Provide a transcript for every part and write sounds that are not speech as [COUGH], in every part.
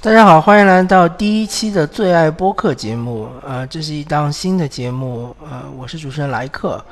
大家好，欢迎来到第一期的最爱播客节目。呃，这是一档新的节目。呃，我是主持人莱克。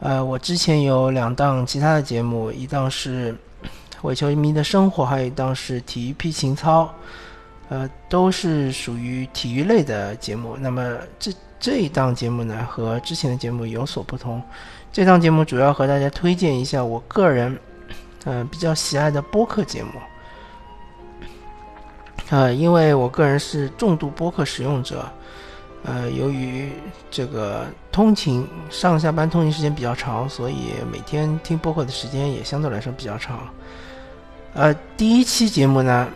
呃，我之前有两档其他的节目，一档是伪球迷的生活，还有一档是体育批情操。呃，都是属于体育类的节目。那么这这一档节目呢，和之前的节目有所不同。这档节目主要和大家推荐一下我个人，嗯，比较喜爱的播客节目。呃，因为我个人是重度播客使用者，呃，由于这个通勤上下班通勤时间比较长，所以每天听播客的时间也相对来说比较长。呃，第一期节目呢，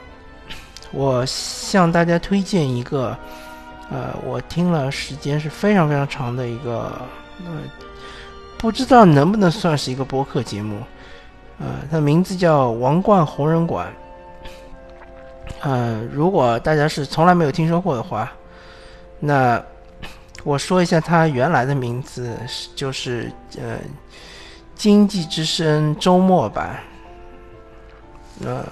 我向大家推荐一个，呃，我听了时间是非常非常长的一个，呃，不知道能不能算是一个播客节目，呃，它名字叫《王冠红人馆》。呃，如果大家是从来没有听说过的话，那我说一下它原来的名字，就是呃，经济之声周末版。呃，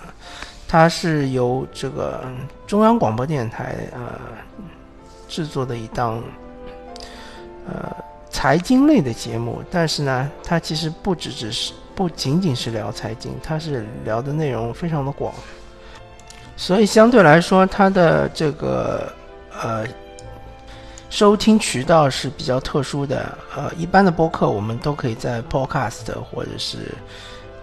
它是由这个中央广播电台呃制作的一档呃财经类的节目，但是呢，它其实不只只是不仅仅是聊财经，它是聊的内容非常的广。所以相对来说，它的这个呃收听渠道是比较特殊的。呃，一般的播客我们都可以在 Podcast 或者是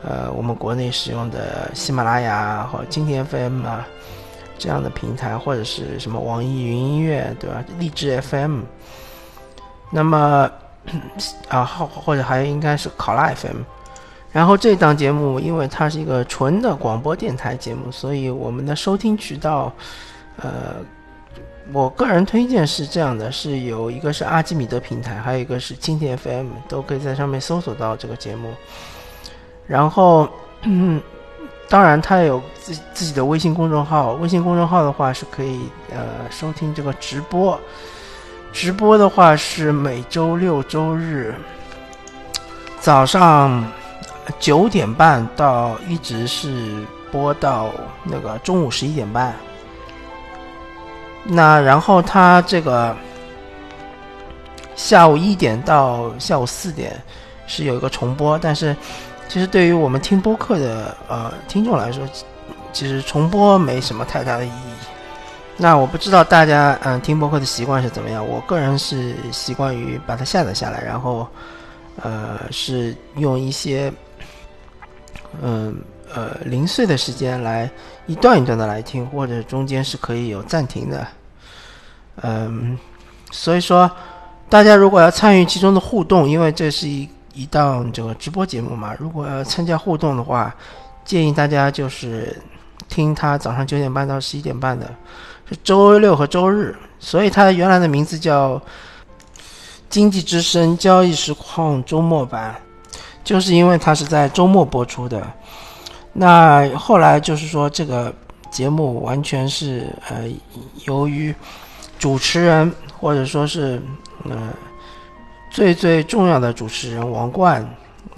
呃我们国内使用的喜马拉雅或蜻蜓 FM 啊这样的平台，或者是什么网易云音乐，对吧？荔枝 FM。那么 [CLEARS THROAT] 啊，或或者还应该是考拉 FM。然后这档节目，因为它是一个纯的广播电台节目，所以我们的收听渠道，呃，我个人推荐是这样的：是有一个是阿基米德平台，还有一个是蜻蜓 FM，都可以在上面搜索到这个节目。然后，嗯，[CLEARS THROAT] 当然它也有自自己的微信公众号，微信公众号的话是可以呃收听这个直播，直播的话是每周六周日早上。九点半到一直是播到那个中午十一点半，那然后他这个下午一点到下午四点是有一个重播，但是其实对于我们听播客的呃听众来说，其实重播没什么太大的意义。那我不知道大家嗯听播客的习惯是怎么样，我个人是习惯于把它下载下来，然后呃是用一些。嗯呃，零碎的时间来一段一段的来听，或者中间是可以有暂停的。嗯，所以说大家如果要参与其中的互动，因为这是一一档这个直播节目嘛，如果要参加互动的话，建议大家就是听他早上九点半到十一点半的，是周六和周日，所以它原来的名字叫《经济之声交易实况周末版》。就是因为它是在周末播出的，那后来就是说这个节目完全是呃由于主持人或者说是呃最最重要的主持人王冠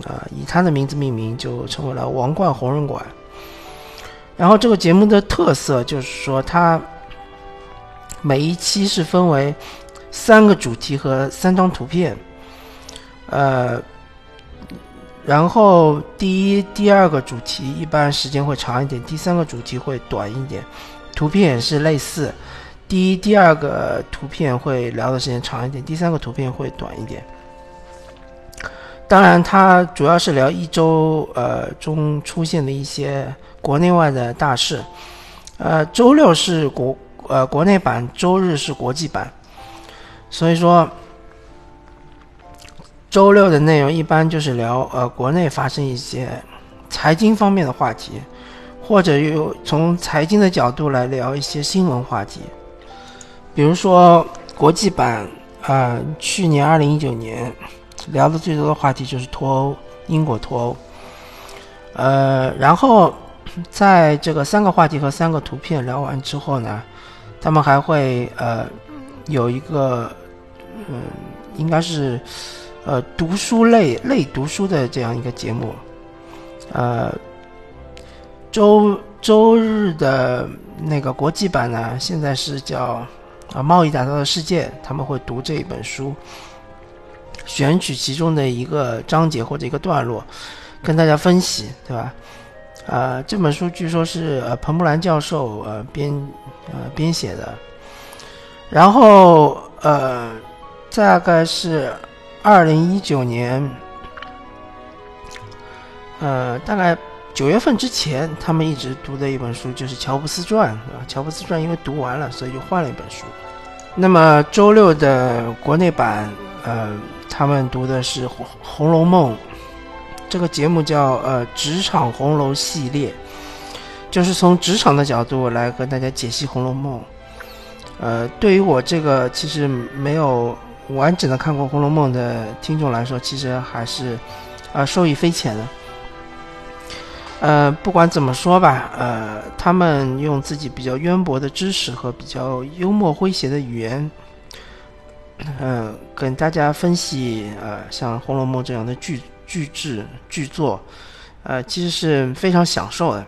啊以他的名字命名，就成为了王冠红人馆。然后这个节目的特色就是说它每一期是分为三个主题和三张图片，呃。然后第一、第二个主题一般时间会长一点，第三个主题会短一点，图片也是类似。第一、第二个图片会聊的时间长一点，第三个图片会短一点。当然，它主要是聊一周呃中出现的一些国内外的大事。呃，周六是国呃国内版，周日是国际版，所以说。周六的内容一般就是聊呃国内发生一些财经方面的话题，或者有从财经的角度来聊一些新闻话题。比如说国际版，呃，去年二零一九年聊的最多的话题就是脱欧，英国脱欧。呃，然后在这个三个话题和三个图片聊完之后呢，他们还会呃有一个嗯，应该是。呃，读书类类读书的这样一个节目，呃，周周日的那个国际版呢，现在是叫啊《贸易打造的世界》，他们会读这一本书，选取其中的一个章节或者一个段落，跟大家分析，对吧？呃，这本书据说是呃彭布兰教授呃编呃编写的，然后呃大概是二零一九年，呃大概九月份之前，他们一直读的一本书就是《乔布斯传》啊，《乔布斯传》因为读完了，所以就换了一本书。那么周六的国内版，呃，他们读的是《红红楼梦》。这个节目叫呃职场红楼系列，就是从职场的角度来跟大家解析《红楼梦》。呃，对于我这个其实没有完整的看过《红楼梦》的听众来说，其实还是啊受益匪浅的。呃，不管怎么说吧，呃，他们用自己比较渊博的知识和比较幽默诙谐的语言，嗯，跟大家分析呃像《红楼梦》这样的剧。巨制巨作，呃，其实是非常享受的。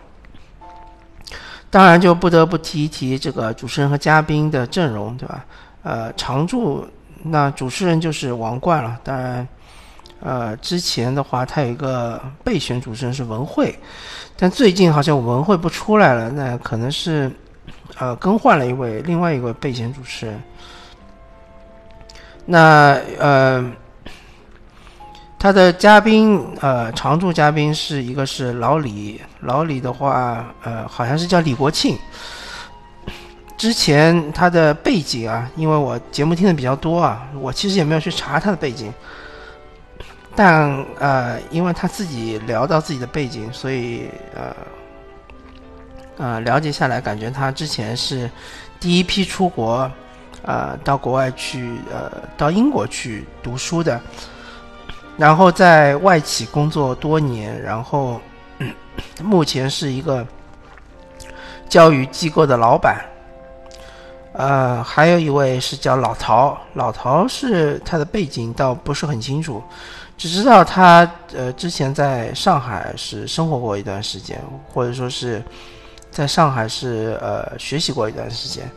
当然，就不得不提一提这个主持人和嘉宾的阵容，对吧？呃，常驻那主持人就是王冠了。当然，呃，之前的话他有一个备选主持人是文慧，但最近好像文慧不出来了，那可能是呃更换了一位另外一位备选主持人。那呃。他的嘉宾，呃，常驻嘉宾是一个是老李，老李的话，呃，好像是叫李国庆。之前他的背景啊，因为我节目听的比较多啊，我其实也没有去查他的背景，但呃，因为他自己聊到自己的背景，所以呃，呃，了解下来，感觉他之前是第一批出国，呃，到国外去，呃，到英国去读书的。然后在外企工作多年，然后目前是一个教育机构的老板。呃，还有一位是叫老陶，老陶是他的背景倒不是很清楚，只知道他呃之前在上海是生活过一段时间，或者说是在上海是呃学习过一段时间，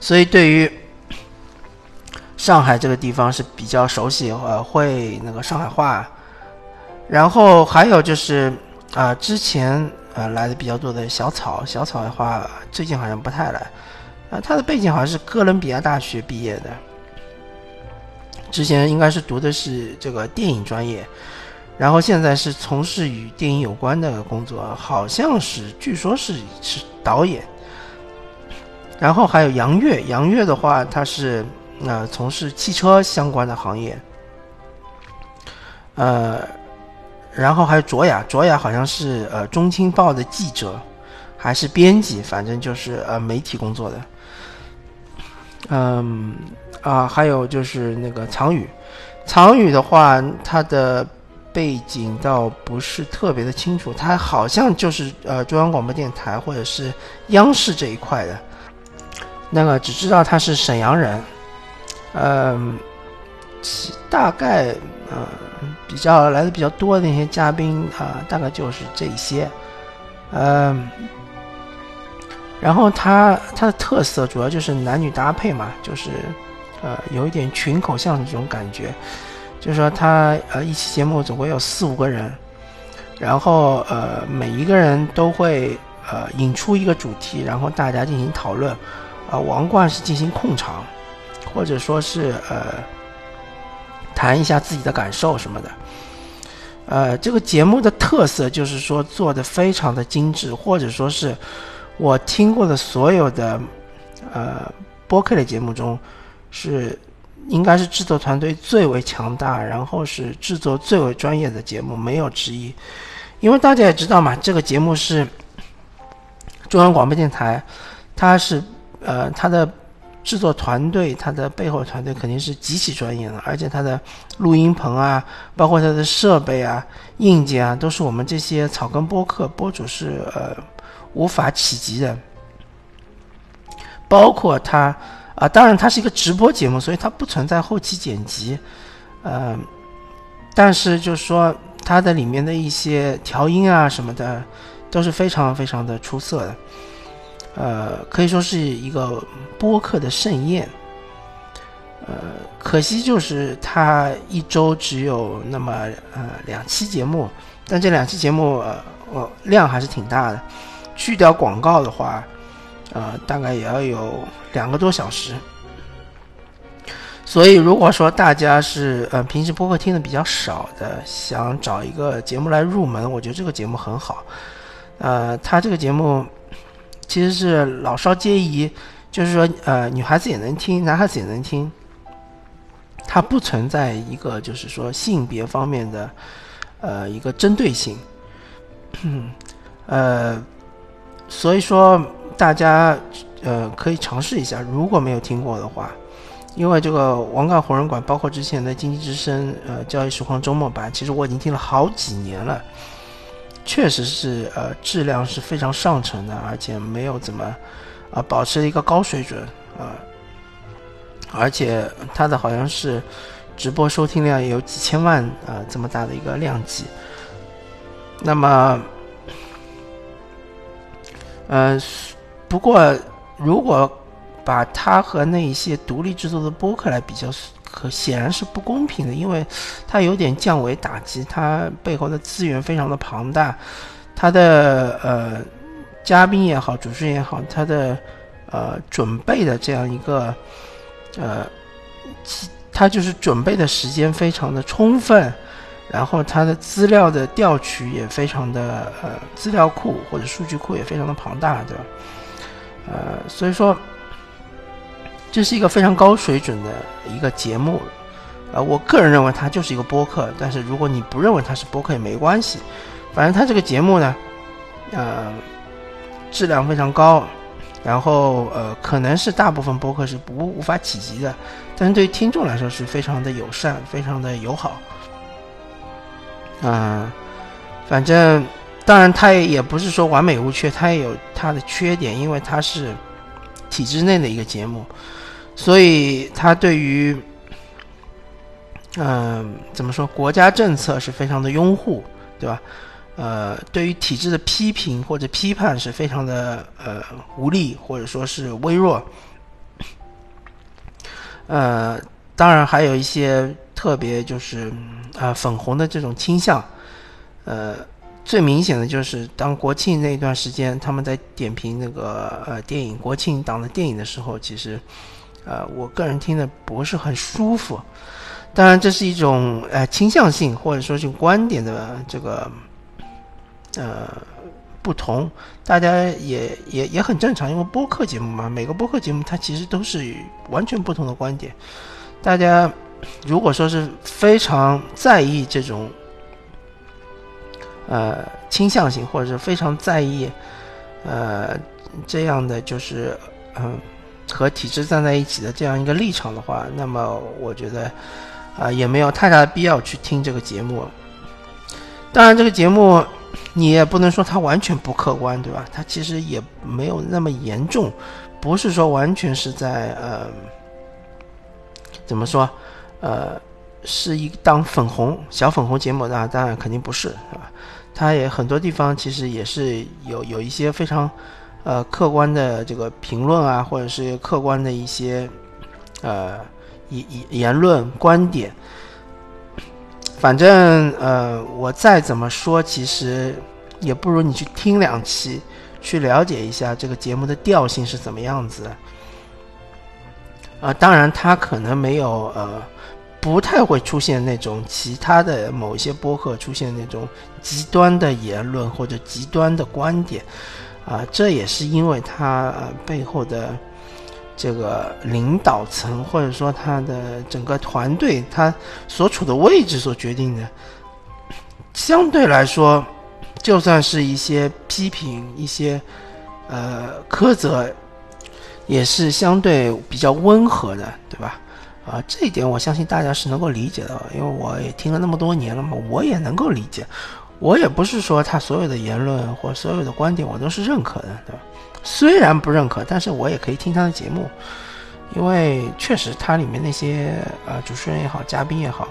所以对于。上海这个地方是比较熟悉，呃，会那个上海话。然后还有就是啊，之前呃来的比较多的小草，小草的话最近好像不太来。啊，他的背景好像是哥伦比亚大学毕业的，之前应该是读的是这个电影专业，然后现在是从事与电影有关的工作，好像是据说是是导演。然后还有杨越，杨越的话他是。那从事汽车相关的行业，呃，然后还有卓雅，卓雅好像是呃《中青报》的记者，还是编辑，反正就是呃媒体工作的。嗯啊，还有就是那个藏宇，藏宇的话，他的背景倒不是特别的清楚，他好像就是呃中央广播电台或者是央视这一块的，那个只知道他是沈阳人。嗯，其大概嗯比较来的比较多的那些嘉宾啊，大概就是这些，嗯，然后他他的特色主要就是男女搭配嘛，就是呃有一点群口相声这种感觉，就是说他呃一期节目总共有四五个人，然后呃每一个人都会呃引出一个主题，然后大家进行讨论，啊王冠是进行控场。或者说是呃，谈一下自己的感受什么的，呃，这个节目的特色就是说做的非常的精致，或者说是我听过的所有的呃播客的节目中，是应该是制作团队最为强大，然后是制作最为专业的节目，没有之一。因为大家也知道嘛，这个节目是中央广播电台，它是呃它的。制作团队，它的背后团队肯定是极其专业的，而且它的录音棚啊，包括它的设备啊、硬件啊，都是我们这些草根播客播主是呃无法企及的。包括它啊，当然它是一个直播节目，所以它不存在后期剪辑，呃，但是就是说它的里面的一些调音啊什么的。都是非常非常的出色的，呃，可以说是一个播客的盛宴。呃，可惜就是他一周只有那么呃两期节目，但这两期节目呃量还是挺大的，去掉广告的话，呃，大概也要有两个多小时。所以，如果说大家是呃平时播客听的比较少的，想找一个节目来入门，我觉得这个节目很好。呃，他这个节目其实是老少皆宜，就是说呃女孩子也能听，男孩子也能听。它不存在一个就是说性别方面的呃一个针对性，呃，所以说大家呃可以尝试一下，如果没有听过的话。因为这个王干红人馆，包括之前的经济之声，呃，交易实况周末版，其实我已经听了好几年了，确实是呃质量是非常上乘的，而且没有怎么啊保持一个高水准啊，而且它的好像是直播收听量也有几千万啊这么大的一个量级，那么，呃，不过如果。把它和那些独立制作的播客来比较，可显然是不公平的，因为它有点降维打击，它背后的资源非常的庞大，它的呃嘉宾也好，主持人也好，他的呃准备的这样一个呃，他就是准备的时间非常的充分，然后他的资料的调取也非常的呃资料库或者数据库也非常的庞大，对吧？呃，所以说。这是一个非常高水准的一个节目，呃，我个人认为它就是一个播客。但是如果你不认为它是播客也没关系，反正它这个节目呢，呃，质量非常高，然后呃，可能是大部分播客是不无法企及的，但是对于听众来说是非常的友善，非常的友好。嗯，反正当然它也也不是说完美无缺，它也有它的缺点，因为它是体制内的一个节目。所以，他对于，嗯，怎么说？国家政策是非常的拥护，对吧？呃，对于体制的批评或者批判是非常的呃无力，或者说是微弱。呃，当然还有一些特别就是啊粉红的这种倾向。呃，最明显的就是当国庆那一段时间，他们在点评那个呃电影国庆档的电影的时候，其实。呃，我个人听的不是很舒服，当然这是一种呃倾向性或者说是观点的这个呃不同，大家也也也很正常，因为播客节目嘛，每个播客节目它其实都是完全不同的观点。大家如果说是非常在意这种呃倾向性，或者是非常在意呃这样的就是嗯。和体制站在一起的这样一个立场的话，那么我觉得，啊，也没有太大的必要去听这个节目。当然，这个节目你也不能说它完全不客观，对吧？它其实也没有那么严重，不是说完全是在呃，怎么说，呃，是一档粉红小粉红节目那当然肯定不是，是吧？它也很多地方其实也是有有一些非常。呃，客观的这个评论啊，或者是客观的一些呃言言言论观点，反正呃，我再怎么说，其实也不如你去听两期，去了解一下这个节目的调性是怎么样子。啊，当然，它可能没有呃，不太会出现那种其他的某一些播客出现那种极端的言论或者极端的观点。啊，这也是因为他呃背后的这个领导层，或者说他的整个团队，他所处的位置所决定的。相对来说，就算是一些批评、一些呃苛责，也是相对比较温和的，对吧？啊，这一点我相信大家是能够理解的，因为我也听了那么多年了嘛，我也能够理解。我也不是说他所有的言论或所有的观点我都是认可的，对吧？虽然不认可，但是我也可以听他的节目，因为确实他里面那些呃主持人也好，嘉宾也好，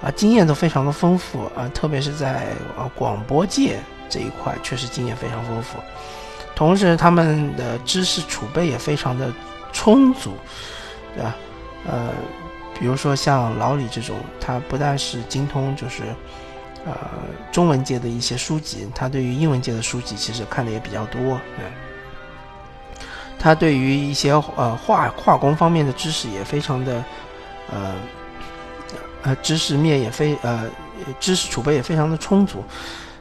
啊经验都非常的丰富啊，特别是在呃广播界这一块确实经验非常丰富，同时他们的知识储备也非常的充足，对吧？呃，比如说像老李这种，他不但是精通就是呃中文界的一些书籍，他对于英文界的书籍其实看的也比较多，对。他对于一些呃化化工方面的知识也非常的呃呃知识面也非呃知识储备也非常的充足。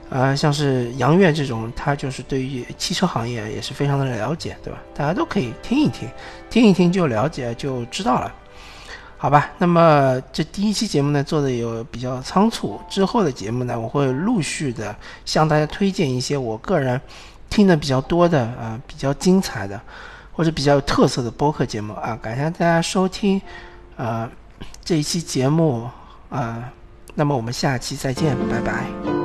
呃，像是杨院这种，他就是对于汽车行业也是非常的了解，对吧？大家都可以听一听，听一听就了解就知道了，好吧？那么这第一期节目呢做的有比较仓促，之后的节目呢我会陆续的向大家推荐一些我个人听的比较多的啊比较精彩的或者比较有特色的播客节目啊，感谢大家收听啊这一期节目啊，那么我们下期再见，拜拜。